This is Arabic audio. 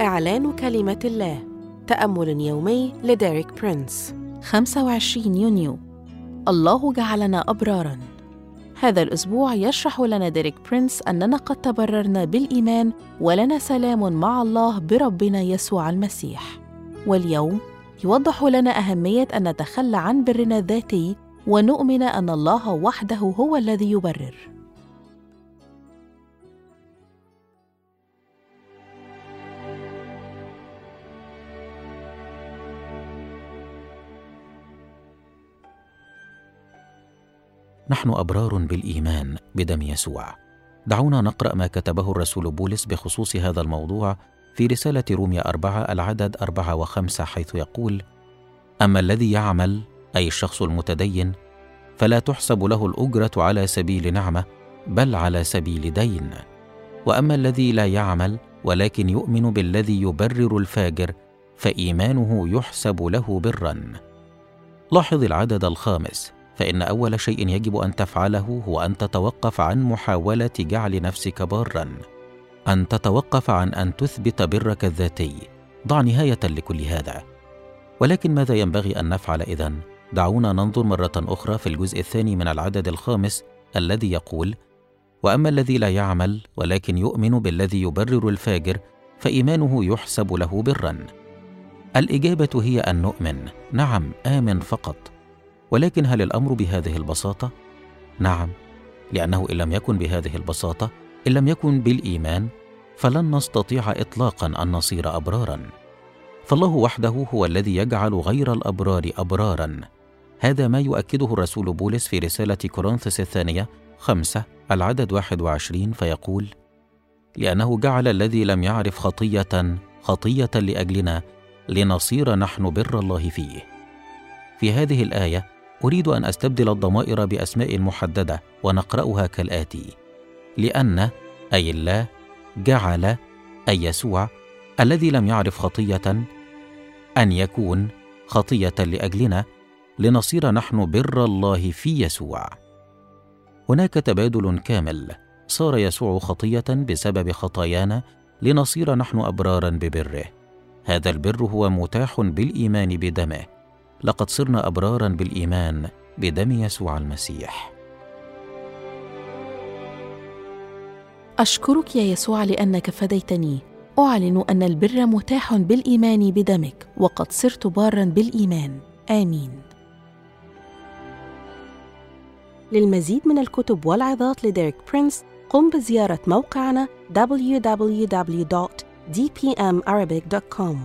إعلان كلمة الله تأمل يومي لديريك برينس. 25 يونيو. الله جعلنا أبراراً. هذا الأسبوع يشرح لنا ديريك برينس أننا قد تبررنا بالإيمان ولنا سلام مع الله بربنا يسوع المسيح. واليوم يوضح لنا أهمية أن نتخلى عن برنا الذاتي ونؤمن أن الله وحده هو الذي يبرر. نحن أبرار بالإيمان بدم يسوع. دعونا نقرأ ما كتبه الرسول بولس بخصوص هذا الموضوع في رسالة روميا أربعة العدد أربعة وخمسة حيث يقول أما الذي يعمل أي الشخص المتدين فلا تحسب له الأجرة على سبيل نعمة بل على سبيل دين. وأما الذي لا يعمل ولكن يؤمن بالذي يبرر الفاجر فإيمانه يحسب له برا. لاحظ العدد الخامس فإن أول شيء يجب أن تفعله هو أن تتوقف عن محاولة جعل نفسك بارا. أن تتوقف عن أن تثبت برك الذاتي. ضع نهاية لكل هذا. ولكن ماذا ينبغي أن نفعل إذن؟ دعونا ننظر مرة أخرى في الجزء الثاني من العدد الخامس الذي يقول وأما الذي لا يعمل ولكن يؤمن بالذي يبرر الفاجر فإيمانه يحسب له برا. الإجابة هي أن نؤمن. نعم آمن فقط. ولكن هل الأمر بهذه البساطة؟ نعم لأنه إن لم يكن بهذه البساطة إن لم يكن بالإيمان فلن نستطيع اطلاقا أن نصير أبرارا. فالله وحده هو الذي يجعل غير الأبرار أبرارا. هذا ما يؤكده الرسول بولس في رسالة كورنثس الثانية خمسة العدد واحد وعشرين فيقول لأنه جعل الذي لم يعرف خطية خطية لأجلنا لنصير نحن بر الله فيه. في هذه الآية أريد أن أستبدل الضمائر بأسماء محددة ونقرأها كالآتي لأن أي الله جعل أي يسوع الذي لم يعرف خطية أن يكون خطية لأجلنا لنصير نحن بر الله في يسوع. هناك تبادل كامل. صار يسوع خطية بسبب خطايانا لنصير نحن أبرارا ببره. هذا البر هو متاح بالإيمان بدمه. لقد صرنا أبرارا بالإيمان بدم يسوع المسيح. أشكرك يا يسوع لأنك فديتني. أعلن أن البر متاح بالإيمان بدمك وقد صرت بارا بالإيمان. آمين. للمزيد من الكتب والعظات لديريك برينس قم بزيارة موقعنا www.dpmarabic.com